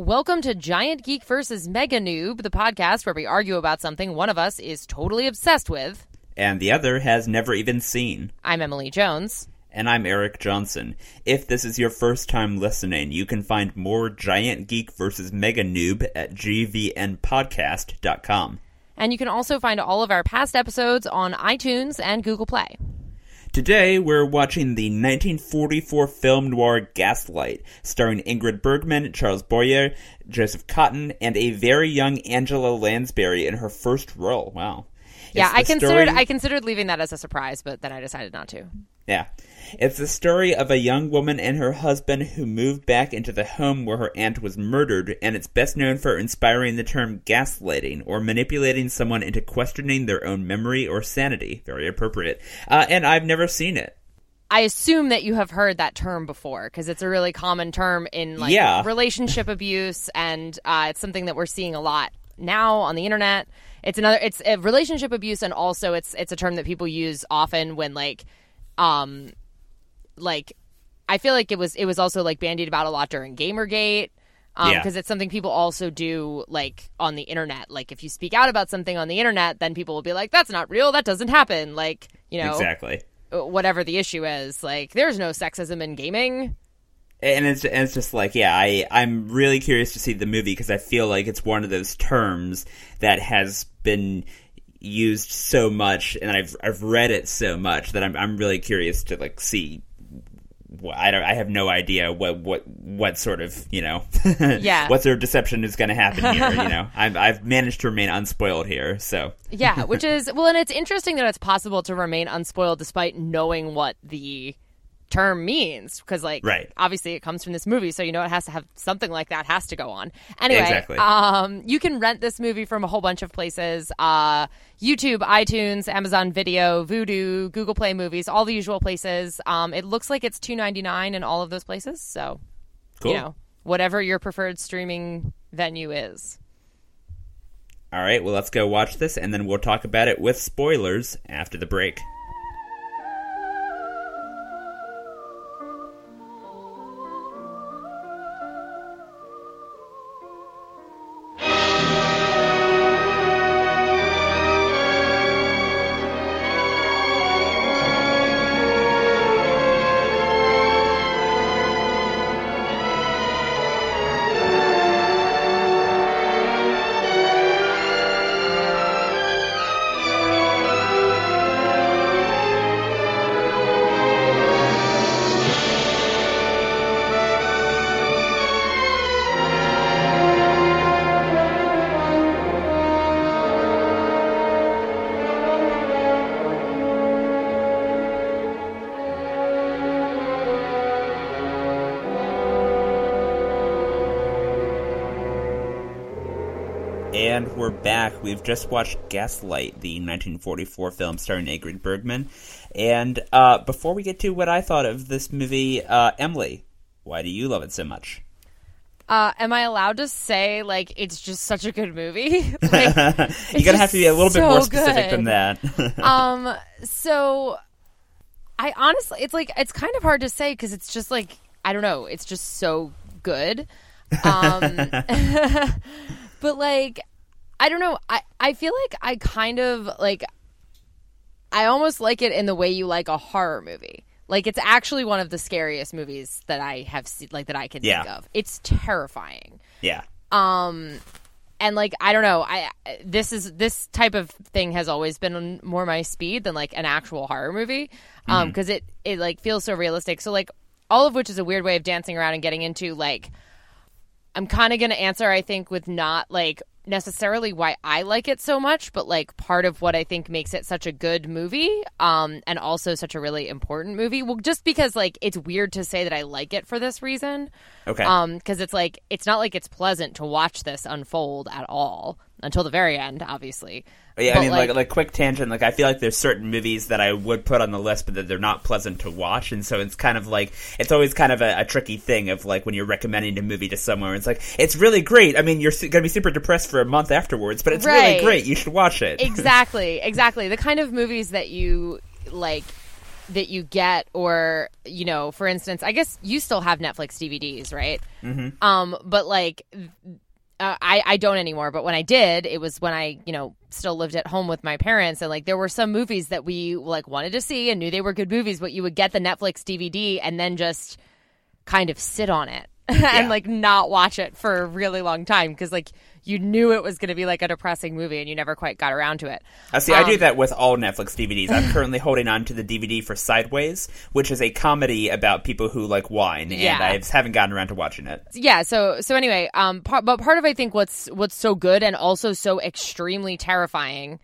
Welcome to Giant Geek versus Mega Noob, the podcast where we argue about something one of us is totally obsessed with. and the other has never even seen. I'm Emily Jones. And I'm Eric Johnson. If this is your first time listening, you can find more Giant Geek versus Mega Noob at gvnpodcast.com. And you can also find all of our past episodes on iTunes and Google Play. Today, we're watching the 1944 film noir Gaslight, starring Ingrid Bergman, Charles Boyer, Joseph Cotten, and a very young Angela Lansbury in her first role. Wow. yeah, I considered story- I considered leaving that as a surprise, but then I decided not to. Yeah. It's the story of a young woman and her husband who moved back into the home where her aunt was murdered, and it's best known for inspiring the term gaslighting, or manipulating someone into questioning their own memory or sanity. Very appropriate. Uh, and I've never seen it. I assume that you have heard that term before because it's a really common term in like Yeah. relationship abuse, and uh, it's something that we're seeing a lot now on the internet. It's another, it's a relationship abuse, and also it's it's a term that people use often when like, um, like I feel like it was it was also like bandied about a lot during GamerGate. Um, Yeah. because it's something people also do like on the internet. Like if you speak out about something on the internet, then people will be like, "That's not real. That doesn't happen." Like you know, Exactly. whatever the issue is. Like, there's no sexism in gaming. And it's, and it's just like, yeah, I, I'm really curious to see the movie because I feel like it's one of those terms that has been used so much and I've, I've read it so much that I'm, I'm really curious to like see I don't. I have no idea what what what sort of you know, Yeah. what sort of deception is going to happen here. You know, I've I've managed to remain unspoiled here. So Yeah, which is well, and it's interesting that it's possible to remain unspoiled despite knowing what the term means because like Right. obviously it comes from this movie so you know it has to have something like that has to go on anyway Exactly. um you can rent this movie from a whole bunch of places uh youtube itunes amazon video vudu google play movies all the usual places um it looks like it's 2.99 in all of those places so cool. you know whatever your preferred streaming venue is All right. Well, let's go watch this, and then we'll talk about it with spoilers after the break. Back. We've just watched Gaslight, the 1944 film starring Ingrid Bergman. And uh, before we get to what I thought of this movie, uh, Emily, why do you love it so much? Uh, am I allowed to say like it's just such a good movie? like, you gotta have to be a little bit more specific good. than that. um, so I honestly, it's like it's kind of hard to say because it's just like I don't know, it's just so good. Um, but like I don't know, I I feel like I kind of like I almost like it in the way you like a horror movie. Like it's actually one of the scariest movies that I have seen, like that I can think of. It's terrifying. Yeah. um and like i don't know. I this is this type of thing has always been more my speed than like an actual horror movie. Um because it it like feels so realistic. So like all of which is a weird way of dancing around and getting into like i'm kind of gonna answer i think with not like necessarily why I like it so much, but like part of what I think makes it such a good movie, um, and also such a really important movie. Well, just because like it's weird to say that I like it for this reason. Okay. Um, because it's like it's not like it's pleasant to watch this unfold at all until the very end, obviously. Yeah, But, I mean, like, like quick tangent. Like, I feel like there's certain movies that I would put on the list, but that they're not pleasant to watch, and so it's kind of like it's always kind of a, a tricky thing of like when you're recommending a movie to someone. It's like it's really great. I mean, you're su- gonna be super depressed for a month afterwards, but it's Right. really great. You should watch it. exactly, exactly. The kind of movies that you like that you get or you know for instance i guess you still have netflix dvds right mm-hmm. um but like uh, I, I don't anymore but when i did it was when i you know still lived at home with my parents and like there were some movies that we like wanted to see and knew they were good movies but you would get the netflix dvd and then just kind of sit on it and like not watch it for a really long time because like you knew it was going to be like a depressing movie and you never quite got around to it I see. I do Um, that with all Netflix DVDs. I'm currently holding on to the DVD for Sideways, which is a comedy about people who like wine, and Yeah. I just haven't gotten around to watching it. yeah so so anyway um part, but part of i think what's what's so good and also so extremely terrifying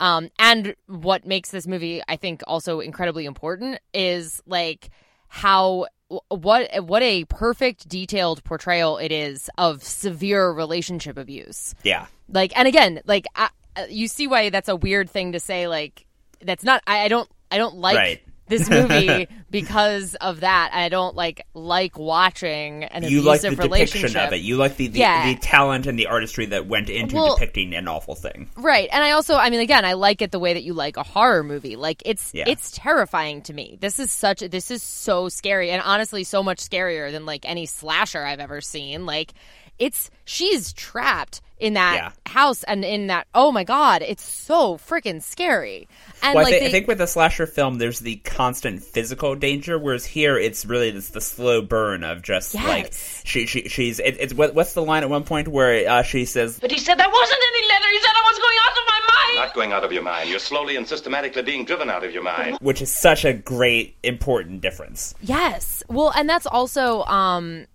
um and what makes this movie i think also incredibly important is like how what what a perfect detailed portrayal it is of severe relationship abuse Yeah. like and again like I, uh, you see why that's a weird thing to say like that's not i, I don't i don't like Right. This movie because of that i don't like like watching an You like abusive the depiction of it. You like the the, Yeah. the talent and the artistry that went into Well- depicting an awful thing. right and i also i mean again i like it the way that you like a horror movie like it's Yeah. it's terrifying to me this is such this is so scary and honestly so much scarier than like any slasher i've ever seen like it's she's trapped in that Yeah. house and in that oh my god it's so freaking scary and Well, like I, thi- they, I think with a slasher film, there's the constant physical danger, whereas here it's really this, the slow burn of just like she, she she's it, it's what, what's the line at one point where uh, she says But he said there wasn't any letter. He said I was going out of my mind. Not going out of your mind. You're slowly and systematically being driven out of your mind. which is such a great important difference. Yes. Well, and that's also um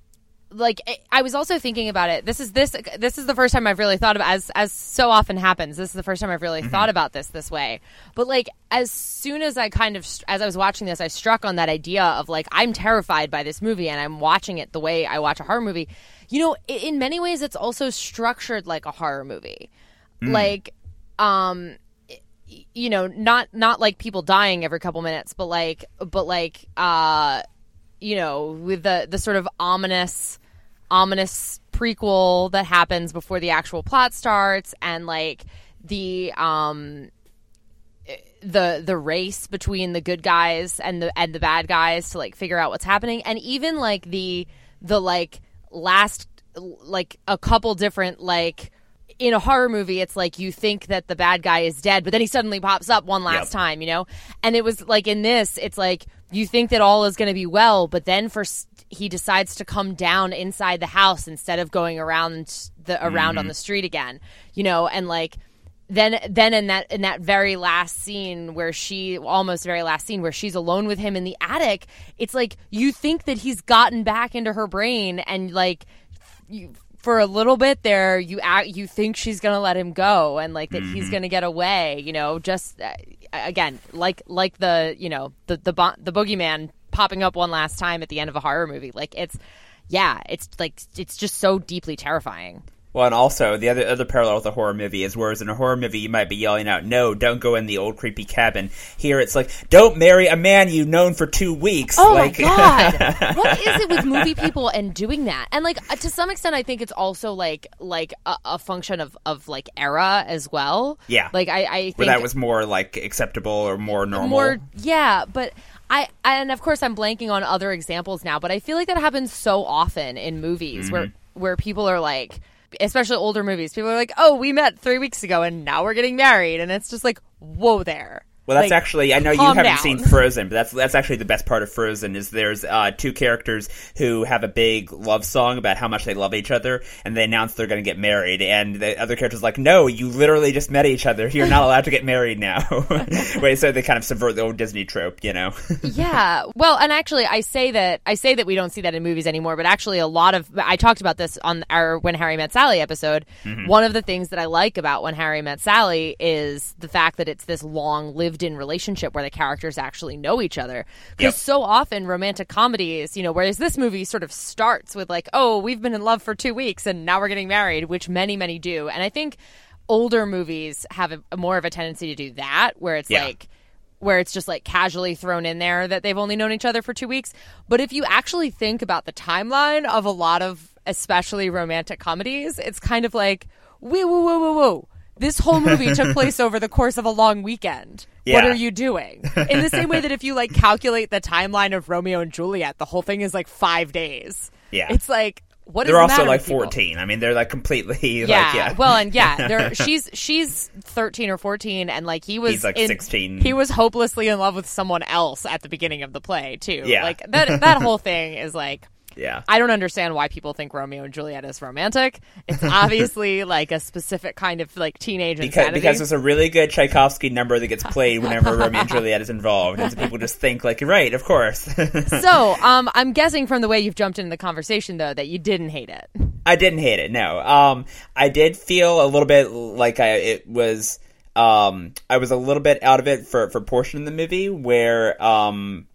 like I- I was also thinking about it. This is this this is the first time I've really thought about as as so often happens. This is the first time I've really thought about this this way. But like as soon as I kind of as I was watching this, I struck on that idea of like I'm terrified by this movie and I'm watching it the way I watch a horror movie. You know, in many ways it's also structured like a horror movie. Like um you know not not like people dying every couple minutes but like but like uh you know with the the sort of ominous ominous prequel that happens before the actual plot starts and like the um the the race between the good guys and the and the bad guys to like figure out what's happening and even like the the like last like a couple different like in a horror movie it's like you think that the bad guy is dead but then he suddenly pops up one last Yep. time you know and it was like in this it's like you think that all is going to be well but then for he decides to come down inside the house instead of going around the around on the street again you know and like then then in that in that very last scene where she almost very last scene where she's alone with him in the attic it's like you think that he's gotten back into her brain and like you, for a little bit there you act you think she's gonna let him go and like that he's gonna get away you know just uh, again like like the you know the the bo- the boogeyman popping up one last time at the end of a horror movie. Like it's yeah it's like it's just so deeply terrifying Well, and also the other other parallel with a horror movie is whereas in a horror movie you might be yelling out, "No, don't go in the old creepy cabin." Here it's like, "Don't marry a man you've known for two weeks." Oh like, my god! what is it with movie people and doing that? And like uh, to some extent, I think it's also like like a, a function of of like era as well. Yeah. like I I think where that was more like acceptable or more normal. more yeah, but. I, and of course I'm blanking on other examples now, but I feel like that happens so often in movies where Mm-hmm. where people are like, especially older movies, people are like, "Oh, we met three weeks ago and now we're getting married," and it's just like, "Whoa, there." Well, that's Like, actually I know you haven't down. seen Frozen, but that's that's actually the best part of Frozen is there's uh, two characters who have a big love song about how much they love each other, and they announce they're going to get married, and the other character's like, "No, you literally just met each other. You're not allowed to get married now." Wait, so they kind of subvert the old Disney trope, you know? yeah. Well, and actually, I say that I say that we don't see that in movies anymore, but actually, a lot of I talked about this on our When Harry Met Sally episode. Mm-hmm. One of the things that I like about When Harry Met Sally is the fact that it's this long lived-in relationship where the characters actually know each other. Because Yep. so often romantic comedies, you know, whereas this movie sort of starts with like, oh, we've been in love for two weeks and now we're getting married, which many many do, and I think older movies have a, a more of a tendency to do that, where it's Yeah. like where it's just like casually thrown in there that they've only known each other for two weeks. But if you actually think about the timeline of a lot of especially romantic comedies, it's kind of like, whoa, whoa, whoa, whoa, whoa. This whole movie took place over the course of a long weekend. What are you doing? In the same way that if you like calculate the timeline of Romeo and Juliet, the whole thing is like five days. Yeah. It's like, what is they're the also like 14. I mean, they're like completely Yeah. like yeah. Well, and yeah, they're, she's she's thirteen or fourteen, and like he was He's, like, in- 16. He was hopelessly in love with someone else at the beginning of the play too. Yeah. like that that whole thing is like. Yeah. I don't understand why people think Romeo and Juliet is romantic. It's obviously like a specific kind of like teenage because, insanity. because there's a really good Tchaikovsky number that gets played whenever Romeo and Juliet is involved, and so people just think like, right, of course. so, um, I'm guessing from the way you've jumped into the conversation though that you didn't hate it. I didn't hate it. No, um, I did feel a little bit like I it was. Um, I was a little bit out of it for for portion of the movie where, um,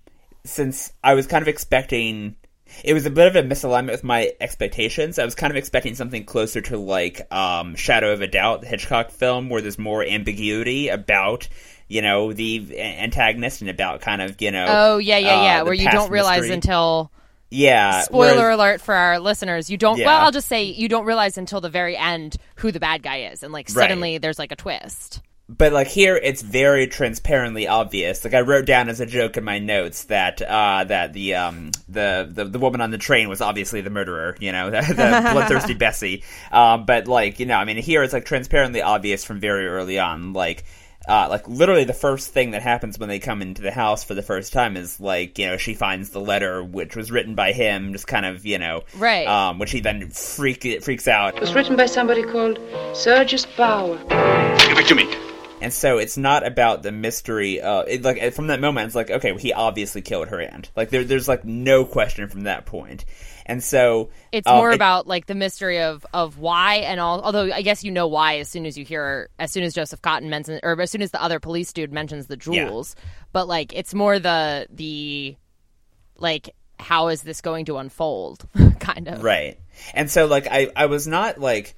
since I was kind of expecting. It was a bit of a misalignment with my expectations. I was kind of expecting something closer to like um, Shadow of a Doubt, the Hitchcock film, where there's more ambiguity about, you know, the antagonist and about kind of, you know. Oh yeah, yeah, uh, yeah. the where you don't realize mystery. until Yeah. spoiler whereas- alert for our listeners you don't Yeah. well i'll just say you don't realize until the very end who the bad guy is and like Right. suddenly there's like a twist but like here it's very transparently obvious like i wrote down as a joke in my notes that uh that the um the the, the woman on the train was obviously the murderer you know the, the bloodthirsty bessie um but like you know i mean here it's like transparently obvious from very early on like uh, like literally the first thing that happens when they come into the house for the first time is like you know she finds the letter which was written by him just kind of you know Right. um which he then freak freaks out It was written by somebody called Sergis Bauer. Give it to me. And so it's not about the mystery. Uh, it, like from that moment, it's like okay, he obviously killed her aunt. Like there, there's like no question from that point. And so it's um, more it- about like the mystery of of why and all although i guess you know why as soon as you hear as soon as joseph cotten mentions or as soon as the other police dude mentions the Yeah. jewels but like it's more the the like how is this going to unfold kind of right. And so like I, I was not like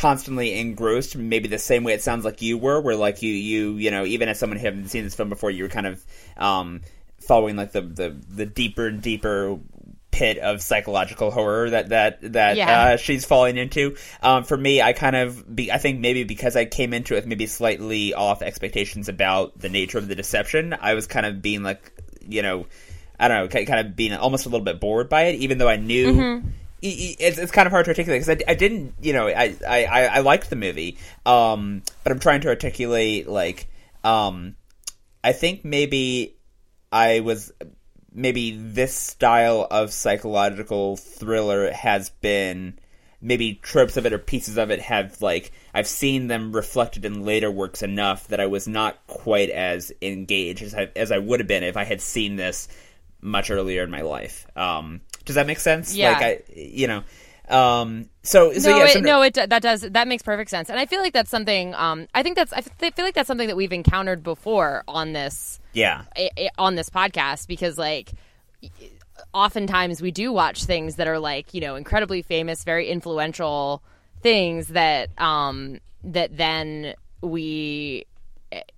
constantly engrossed maybe the same way it sounds like you were where like you you you know even as someone who hadn't seen this film before you were kind of um following like the the, the deeper and deeper pit of psychological horror that that that Yeah. uh, she's falling into um for me i kind of be i think maybe because i came into it with maybe slightly off expectations about the nature of the deception i was kind of being like you know i don't know kind of being almost a little bit bored by it even though i knew Mm-hmm. It's, it's kind of hard to articulate because I, I didn't, you know, I, I, I I liked the movie, um, but I'm trying to articulate like, um, I think maybe I was maybe this style of psychological thriller has been maybe tropes of it or pieces of it have like I've seen them reflected in later works enough that I was not quite as engaged as I, as I would have been if I had seen this much earlier in my life. Um, does that make sense? Yeah. Like I, you know, um, so so no, yeah, it, no, it that does that makes perfect sense, and I feel like that's something. Um, I think that's I feel like that's something that we've encountered before on this yeah, on this podcast because like oftentimes we do watch things that are like you know incredibly famous very influential things that um that then we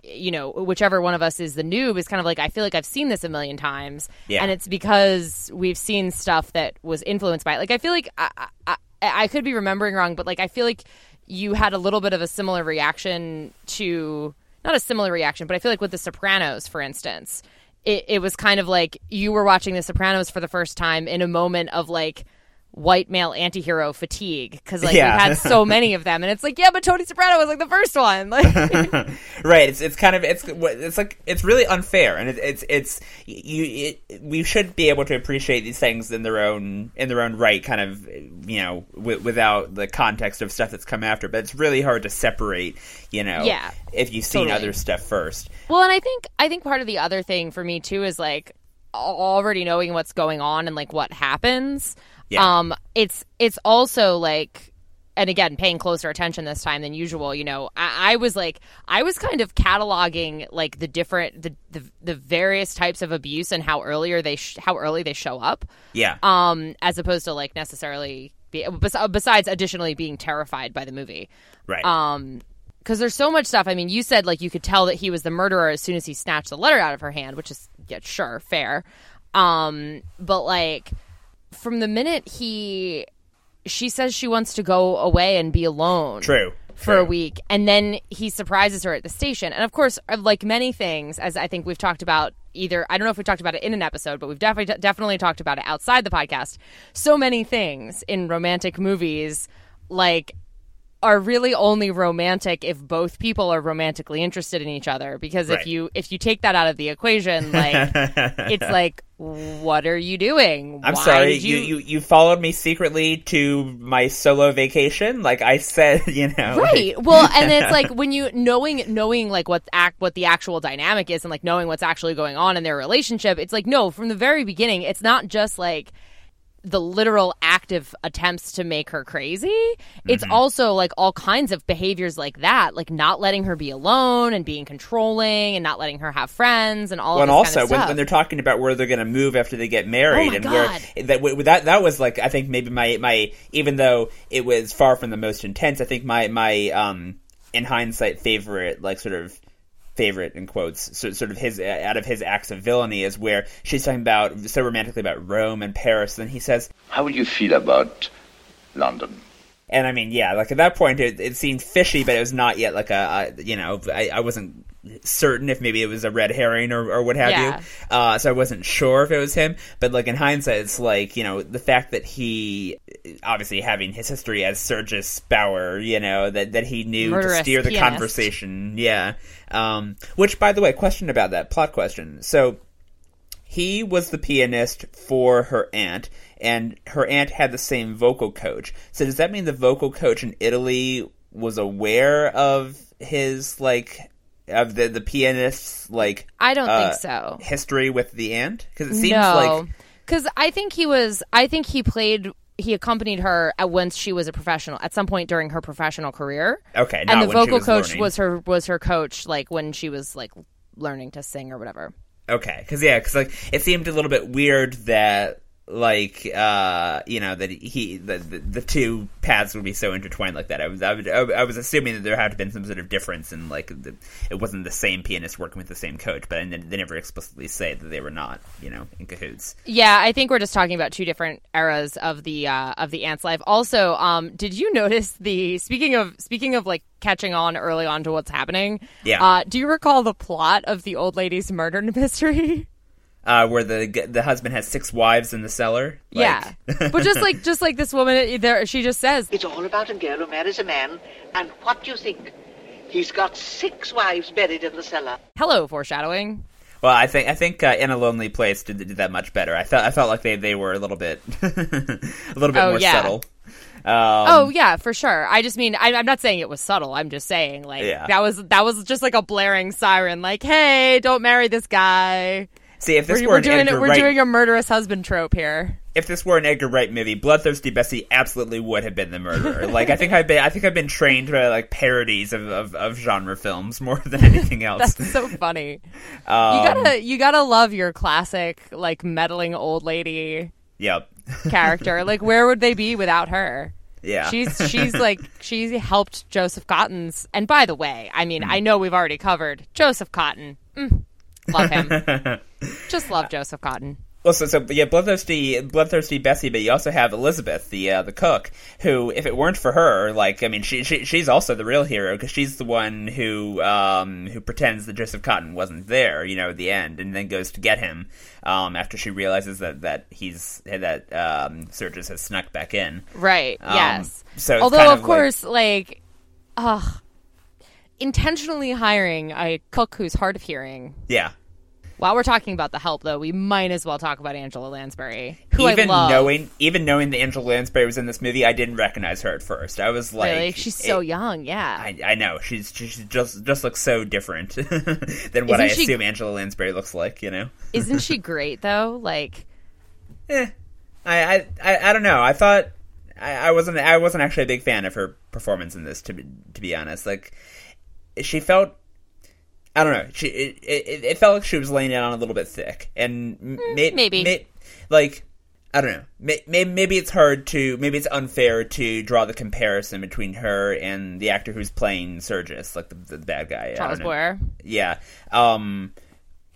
you know whichever one of us is the noob is kind of like i feel like i've seen this a million times Yeah. and it's because we've seen stuff that was influenced by it like i feel like I, I, I- I could be remembering wrong but like i feel like you had a little bit of a similar reaction to not a similar reaction but i feel like with the sopranos for instance it, it was kind of like you were watching the sopranos for the first time in a moment of like white male antihero fatigue because like Yeah. we've had so many of them, and it's like, yeah, but Tony Soprano was like the first one. Like, right it's it's kind of it's it's like it's really unfair and it, it's it's you it, we should be able to appreciate these things in their own in their own right kind of you know w- without the context of stuff that's come after but it's really hard to separate you know Yeah, if you've seen totally. other stuff first Well, and I think I think part of the other thing for me too is like already knowing what's going on and like what happens. Yeah. Um, it's it's also like, and again, paying closer attention this time than usual. You know, I, I was like, I was kind of cataloging like the different the the, the various types of abuse and how earlier they sh- how early they show up. yeah Um, as opposed to like necessarily be, besides additionally being terrified by the movie right um because there's so much stuff i mean you said like you could tell that he was the murderer as soon as he snatched the letter out of her hand which is yeah sure fair. Um but like from the minute he she says she wants to go away and be alone true for a week and then he surprises her at the station. And of course uh, like many things as i think we've talked about either i don't know if we talked about it in an episode but we've definitely definitely talked about it outside the podcast. So many things in romantic movies like are really only romantic if both people are romantically interested in each other because Right. if you if you take that out of the equation like it's like what are you doing I'm Why sorry, did you, you you followed me secretly to my solo vacation. Like I said, you know, like- right well and it's like when you knowing knowing like what act what the actual dynamic is and like knowing what's actually going on in their relationship it's like no from the very beginning it's not just like the literal active attempts to make her crazy it's Mm-hmm. also like all kinds of behaviors like that like not letting her be alone and being controlling and not letting her have friends and all Well, of and this kind also of when, when they're talking about where they're going to move after they get married, Oh and God. where that that that was like I think maybe my my even though it was far from the most intense, I think my my um in hindsight favorite like sort of favorite in quotes so, sort of his uh, out of his acts of villainy is where she's talking about so romantically about Rome and Paris, and he says, How would you feel about London? and I mean, yeah, like at that point, it, it seemed fishy, but it was not yet like a, a you know, I, I wasn't certain if maybe it was a red herring or, or what have Yeah. you. Uh, so I wasn't sure if it was him. But like in hindsight, it's like you know the fact that he, obviously having his history as Sergis Bauer, you know that that he knew Murderous to steer the pianist. conversation. Yeah. Um, which, by the way, question about that plot question. So he was the pianist for her aunt, and her aunt had the same vocal coach. So does that mean the vocal coach in Italy was aware of his like of the the pianist's like I don't uh, think so. history with the aunt? Because it seems no, like because I think he was. I think he played. He accompanied her at once she was a professional at some point during her professional career. okay, not and the vocal was coach learning. was her was her coach like when she was like learning to sing or whatever. Okay, because yeah, because like it seemed a little bit weird that like uh you know that he the, the the two paths would be so intertwined like that. I was I, would, I was assuming that there had to been some sort of difference in like the, it wasn't the same pianist working with the same coach, but and they never explicitly say that they were not you know in cahoots. Yeah, I think we're just talking about two different eras of the uh, of the aunt's life. Also, um, did you notice the speaking of speaking of like catching on early on to what's happening? Yeah. Uh, do you recall the plot of the old lady's murder mystery? Uh, where the the husband has six wives in the cellar. yeah, but just like just like this woman there, she just says, It's all about a girl who marries a man, and what do you think? He's got six wives buried in the cellar. "Hello, foreshadowing." Well, I think I think uh, in a lonely place did, did that much better. I felt I felt like they, they were a little bit a little bit Oh, more yeah. subtle. Um, oh yeah, for sure. I just mean I, I'm not saying it was subtle. I'm just saying like Yeah. that was that was just like a blaring siren. Like, hey, don't marry this guy. See, if this We're, were we're doing Edgar we're Wright, doing a murderous husband trope here. if this were an Edgar Wright movie, Bloodthirsty Bessie absolutely would have been the murderer. like I think I've been I think I've been trained by like parodies of, of, of genre films more than anything else. That's so funny. Um, you gotta you gotta love your classic like meddling old lady yep. character. like where would they be without her? Yeah. She's she's like she helped Joseph Cotten's. And by the way, I mean I know we've already covered Joseph Cotten. Mm, love him. Just love Joseph Cotten. Well, so, so yeah, bloodthirsty, bloodthirsty Bessie, but you also have Elizabeth, the uh, the cook, who, if it weren't for her, like, I mean, she, she she's also the real hero because she's the one who um who pretends that Joseph Cotten wasn't there, you know, at the end, and then goes to get him um after she realizes that that he's that um Sergis has snuck back in. Right. Um, yes. so although kind of, of like- course, like, ugh, intentionally hiring a cook who's hard of hearing. Yeah. While we're talking about the help, though, we might as well talk about Angela Lansbury, who even I love. knowing even knowing that Angela Lansbury was in this movie, I didn't recognize her at first. I was like, really, she's so it- young. Yeah. I, I know she's she just just looks so different than what I she- assume Angela Lansbury looks like. You know, Isn't she great though? Like, eh. I, I I I don't know. I thought I, I wasn't I wasn't actually a big fan of her performance in this. To be to be honest, like she felt. I don't know. She it, it, it felt like she was laying it on a little bit thick, and m- may, maybe. may- like I don't know. May, may, maybe it's hard to maybe it's unfair to draw the comparison between her and the actor who's playing Sergis, like the, the bad guy. Charles. Boyer. Yeah. Um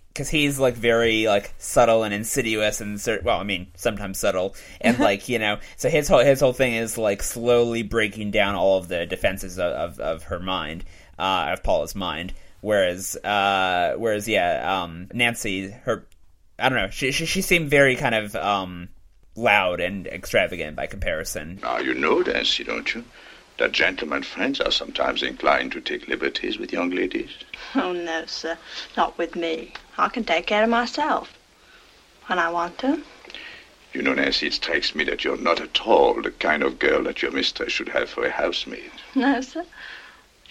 because he's like very like subtle and insidious and well, I mean sometimes subtle and like you know, so his whole his whole thing is like slowly breaking down all of the defenses of of, of her mind, uh, of Paula's mind. Whereas, uh, whereas yeah, um, Nancy, her, I don't know, she she, she seemed very kind of um loud and extravagant by comparison. Now, you know, Nancy, don't you? That gentlemen friends are sometimes inclined to take liberties with young ladies. Oh, no, sir. Not with me. I can take care of myself. When I want to. You know, Nancy, it strikes me that you're not at all the kind of girl that your mistress should have for a housemaid. No, sir.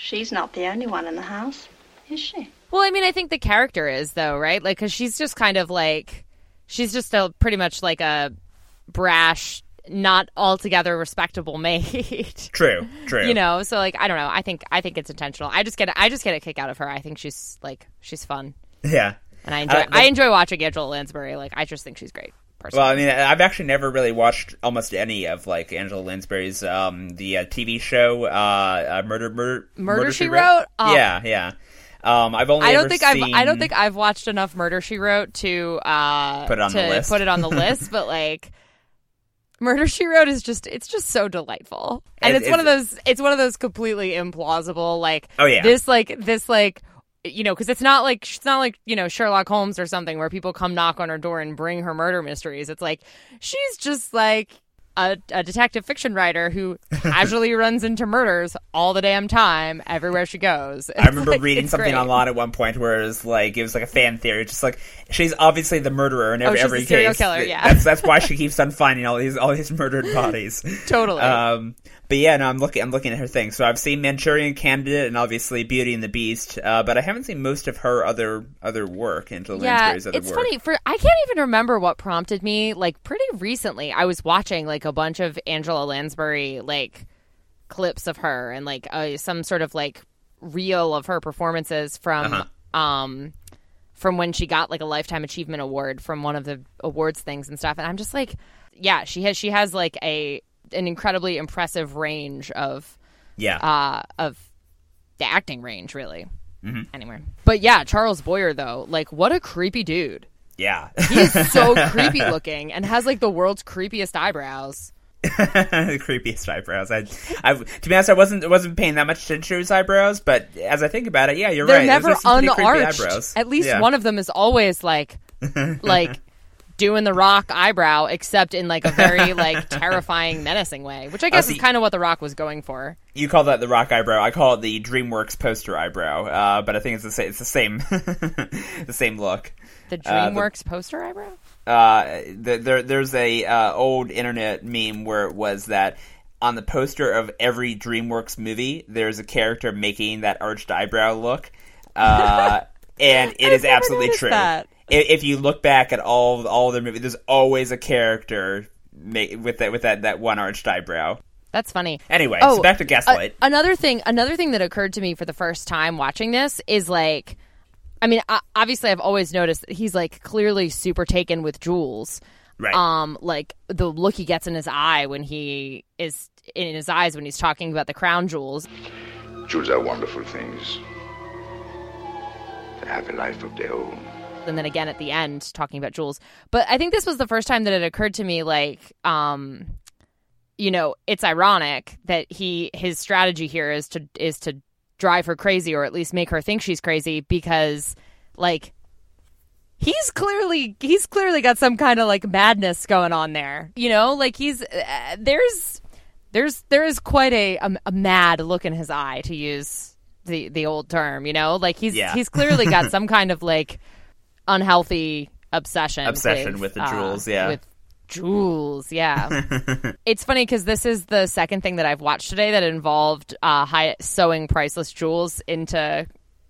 She's not the only one in the house, is she? Well, I mean, I think the character is though, right? Like, because she's just kind of like, she's just a pretty much like a brash, not altogether respectable maid. True, true. you know, so like, I don't know. I think I think it's intentional. I just get I just get a kick out of her. I think she's like she's fun, Yeah. and I enjoy Uh, the- I enjoy watching Angela Lansbury. Like, I just think she's great. Personally. Well, I mean, I've actually never really watched almost any of like Angela Lansbury's um the uh, TV show uh, uh Murder Murder Murder, She Wrote. Oh, Yeah, yeah. Um, I've only I don't think seen... I've I don't think I've watched enough Murder She Wrote to uh Put it on to the list. put it on the list, but like Murder She Wrote is just it's just so delightful. And It- it's, one of those it's one of those completely implausible like Oh, yeah. this like this like you know cuz it's not like it's not like, you know, Sherlock Holmes or something where people come knock on her door and bring her murder mysteries. It's like she's just like a, a detective fiction writer who casually runs into murders all the damn time everywhere she goes. I remember like- reading something great. online at one point where it was like it was like a fan theory, just like she's obviously the murderer in every, Oh, she's every the serial case. killer, yeah. that's that's why she keeps on finding all these all these murdered bodies. Totally. Um, but yeah, no, I'm looking I'm looking at her thing. So I've seen Manchurian Candidate and obviously Beauty and the Beast, uh, but I haven't seen most of her other other work. Angela yeah, Lansbury's other it's work. funny. For I can't even remember what prompted me. Like pretty recently, I was watching like a bunch of Angela Lansbury like clips of her and like uh, some sort of like reel of her performances from Uh-huh. um from when she got like a lifetime achievement award from one of the awards things and stuff. And I'm just like, yeah, she has she has like a an incredibly impressive range of Yeah. uh, of the acting range, really. Mm-hmm. Anyway, but yeah, Charles Boyer though, like what a creepy dude. yeah. He's so creepy looking and has like the world's creepiest eyebrows. the creepiest eyebrows. I, I, to be honest, I wasn't wasn't paying that much attention to his eyebrows, but as I think about it, yeah, you're They're right. Those never are some pretty creepy unarched. At least Yeah. one of them is always like, like doing the Rock eyebrow, except in like a very like terrifying, menacing way, which I guess see- is kind of what the Rock was going for. You call that the rock eyebrow. I call it the DreamWorks poster eyebrow. Uh, but I think it's the same. It's the same. the same look. The Uh, the- DreamWorks poster eyebrow. Uh, the, there, there's a uh, old internet meme where it was that on the poster of every DreamWorks movie, there's a character making that arched eyebrow look, uh, and it is absolutely true. that. I- If you look back at all all their movies, there's always a character with that with that, that one arched eyebrow. That's funny. Anyway, Oh, so back to uh, Gaslight. another thing, another thing that occurred to me for the first time watching this is like, I mean, o- obviously, I've always noticed that he's like clearly super taken with jewels. Right. Um, like the look he gets in his eye when he is in his eyes when he's talking about the crown jewels. Jewels are wonderful things. They have a life of their own. And then again at the end talking about jewels. But I think this was the first time that it occurred to me like um you know, it's ironic that he his strategy here is to is to drive her crazy or at least make her think she's crazy because like he's clearly he's clearly got some kind of like madness going on there. You know, like he's uh, there's there's there is quite a, a a mad look in his eye to use the the old term, you know? Like he's Yeah. he's clearly got some kind of like unhealthy obsession Obsession with the uh, jewels, yeah. With jewels, yeah. it's funny cuz this is the second thing that I've watched today that involved uh sewing priceless jewels into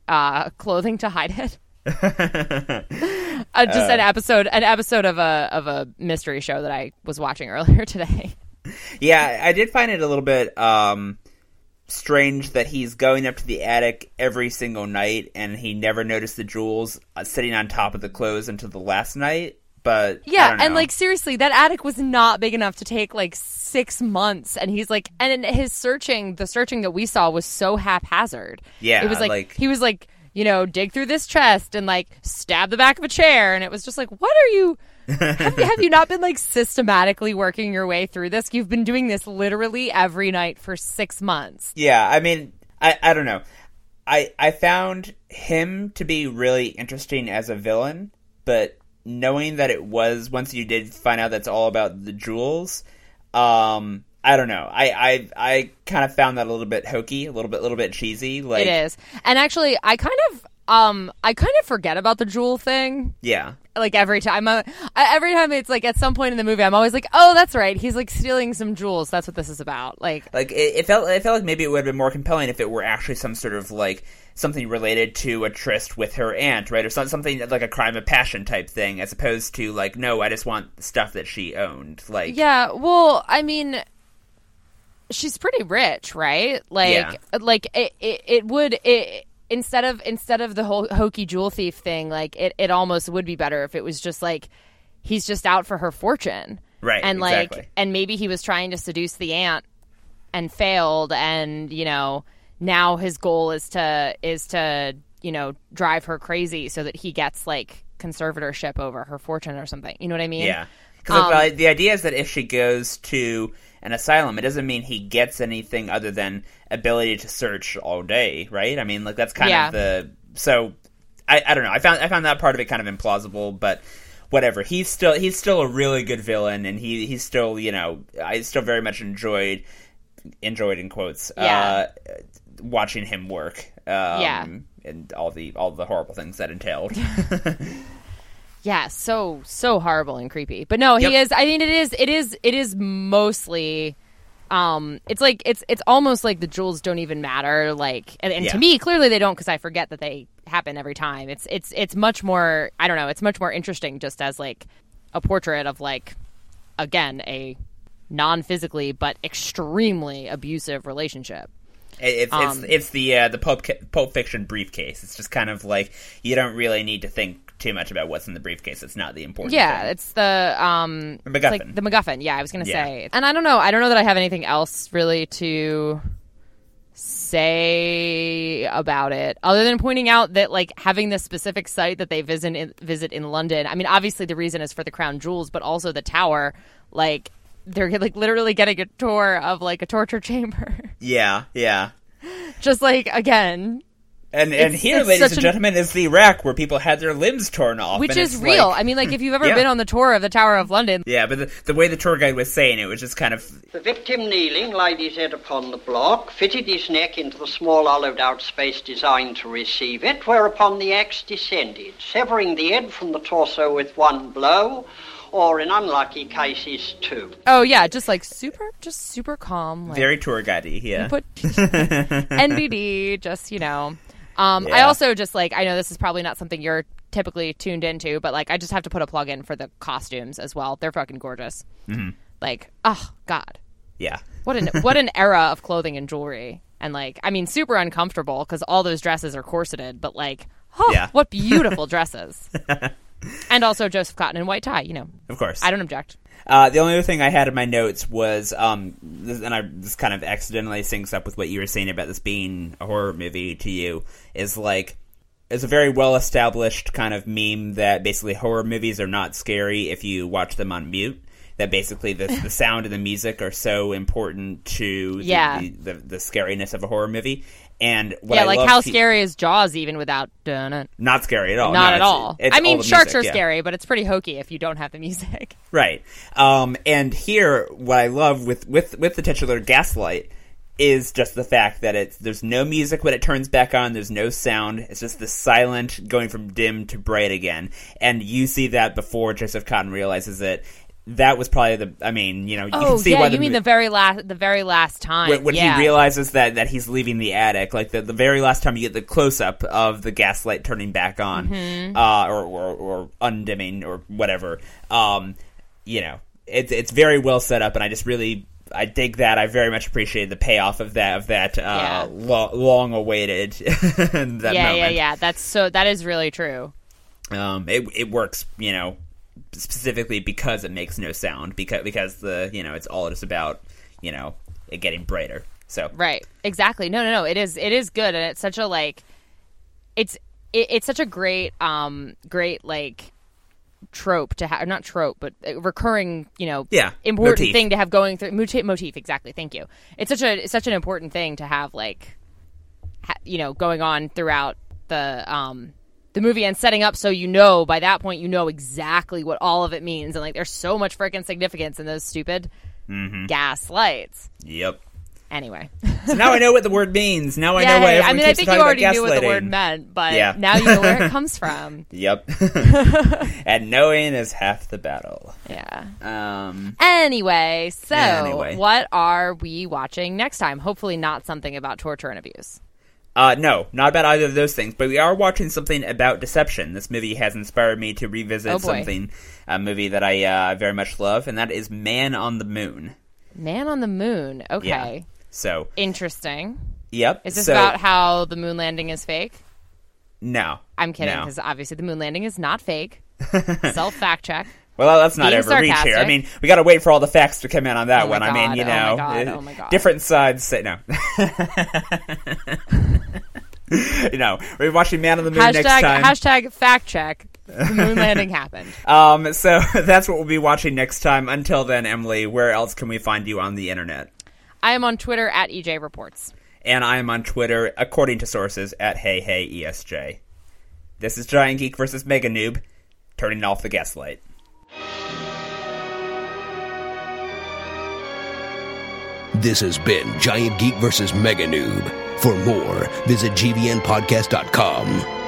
uh clothing to hide it. uh, just an episode an episode of a of a mystery show that I was watching earlier today. Yeah, I did find it a little bit um, strange that he's going up to the attic every single night and he never noticed the jewels uh, sitting on top of the clothes until the last night. But I Yeah, and like seriously, that attic was not big enough to take like six months, and he's like, and his searching, the searching that we saw was so haphazard. Yeah, it was like, like- he was like, you know, dig through this chest and like stab the back of a chair, and it was just like, what are you? Have, you have you not been like systematically working your way through this? You've been doing this literally every night for six months. Yeah, I mean, I, I don't know. I I found him to be really interesting as a villain, but knowing that it was once you did find out that's all about the jewels, um, I don't know. I I I kind of found that a little bit hokey, a little bit, little bit cheesy. Like, it is, and actually, I kind of, um, I kind of forget about the jewel thing. yeah, like every time uh, every time it's like at some point in the movie i'm always like oh that's right he's like stealing some jewels that's what this is about like like it, it felt it felt like maybe it would have been more compelling if it were actually some sort of like something related to a tryst with her aunt, right, or some, something like a crime of passion type thing, as opposed to like no, I just want stuff that she owned. Like, yeah well i mean she's pretty rich right like Yeah. like it, it, it would it instead of instead of the whole hokey jewel thief thing like it, it almost would be better if it was just like he's just out for her fortune. Right, and like exactly. and maybe he was trying to seduce the aunt and failed and you know now his goal is to is to you know drive her crazy so that he gets like conservatorship over her fortune or something. You know what i mean? Yeah, because Um, the idea is that if she goes to an asylum, it doesn't mean he gets anything other than ability to search all day, right? I mean, like that's kind Yeah. of the so. I, I don't know. I found I found that part of it kind of implausible, but whatever. He's still he's still a really good villain, and he he's still you know I still very much enjoyed enjoyed in quotes Yeah. uh, watching him work. Um, Yeah. and all the all the horrible things that entailed. Yeah, so so horrible and creepy. But no, he Yep. is. I mean, it is. It is. It is mostly. Um, it's like it's it's almost like the jewels don't even matter. Like, and, and Yeah. to me, clearly they don't because I forget that they happen every time. It's it's it's much more. I don't know. It's much more interesting just as like a portrait of like again a non-physically but extremely abusive relationship. It's Um, it's it's the uh, the Pulp, Pulp Fiction briefcase. It's just kind of like you don't really need to think too much about what's in the briefcase. It's not the important. Yeah, thing. it's the um The it's like the MacGuffin. Yeah, I was gonna Yeah. say, and I don't know. I don't know that I have anything else really to say about it, other than pointing out that like having this specific site that they visit in, visit in London. I mean, obviously the reason is for the crown jewels, but also the tower. Like they're like literally getting a tour of like a torture chamber. yeah, yeah. Just like again, And and It's- here, it's ladies such and an- gentlemen, is the rack where people had their limbs torn off, which and is it's real. like- I mean, like if you've ever Yeah. been on the tour of the Tower of London, yeah, but the, the way the tour guide was saying it was just kind of The victim kneeling laid his head upon the block, fitted his neck into the small hollowed out space designed to receive it, whereupon the axe descended, severing the head from the torso with one blow, or in unlucky cases, two. oh yeah, just like super, just super calm. Like, very tour guidey. Yeah, put NBD, just you know. Um, I also just like I know this is probably not something you're typically tuned into, but like I just have to put a plug in for the costumes as well. They're fucking gorgeous. Mm-hmm. Like, oh god, yeah. what an what an era of clothing and jewelry, and like I mean, super uncomfortable because all those dresses are corseted, but like, oh, Yeah. what beautiful dresses. and also Joseph Cotten and white tie. You know, Of course, I don't object. Uh, the only other thing I had in my notes was, um, this, and I this kind of accidentally syncs up with what you were saying about this being a horror movie to you. Is like there's a very well established kind of meme that basically horror movies are not scary if you watch them on mute. That basically the the sound and the music are so important to the, Yeah. the, the, the scariness of a horror movie. And what yeah, I like how pe- scary is Jaws even without dun it? not scary at all. Not No, at it's- all. it's I mean, all sharks music, are yeah. scary, but it's pretty hokey if you don't have the music. Right. Um, and here, what I love with, with, with the titular Gaslight is just the fact that it's there's no music when it turns back on. There's no sound. It's just the silent going from dim to bright again. And you see that before Joseph Cotten realizes it. That was probably the. I mean, you know, you oh can see yeah, why you mean the very last the very last time when, when yeah. he realizes that, that he's leaving the attic, like the, the very last time you get the close up of the gaslight turning back on, Mhm. uh, or, or or undimming or whatever, um, you know, it's it's very well set up, and I just really I dig that. I very much appreciate the payoff of that of that uh, lo- long awaited that yeah, moment. yeah, yeah. That's so. That is really true. Um, it it works, you know, specifically because it makes no sound because because the you know it's all just about you know it getting brighter. So Right. Exactly. No, no, no. It is. It is good, and it's such a like. It's it, it's such a great um great like trope to have not trope but recurring you know Yeah, important motif. thing to have going through motif, motif exactly thank you it's such a it's such an important thing to have like ha, you know going on throughout the um the movie and setting up so you know by that point you know exactly what all of it means and like there's so much freaking significance in those stupid Mhm. gas lights Yep. anyway So now I know what the word means. Now I know yeah, why I everyone mean, I think you already knew what the word meant, but Yeah. now you know where it comes from. Yep. and knowing is half the battle. Yeah. Um. Anyway, so Anyway. what are we watching next time? Hopefully, not something about torture and abuse. Uh, no, not about either of those things, but we are watching something about deception. This movie has inspired me to revisit Oh, something, a movie that I uh, very much love, and that is Man on the Moon. Man on the Moon. Okay. Yeah. So, Interesting. yep. Is this so, about how the moon landing is fake? No. I'm kidding, No. because obviously the moon landing is not fake. Self fact check. Well, let's not ever reach here. I mean, we got to wait for all the facts to come in on that Oh my one. I mean, God, you oh my know, God, uh, oh my God. different sides say no. you know, we're watching Man on the Moon next Hashtag, time. hashtag fact check. The moon landing happened. Um, so that's what we'll be watching next time. Until then, Emily, where else can we find you on the internet? I am on Twitter at EJ Reports. And I am on Twitter, according to sources, at Hey Hey ESJ. This is Giant Geek versus Mega Noob, turning off the gaslight. This has been Giant Geek vs. Mega Noob. For more, visit GVNpodcast.com.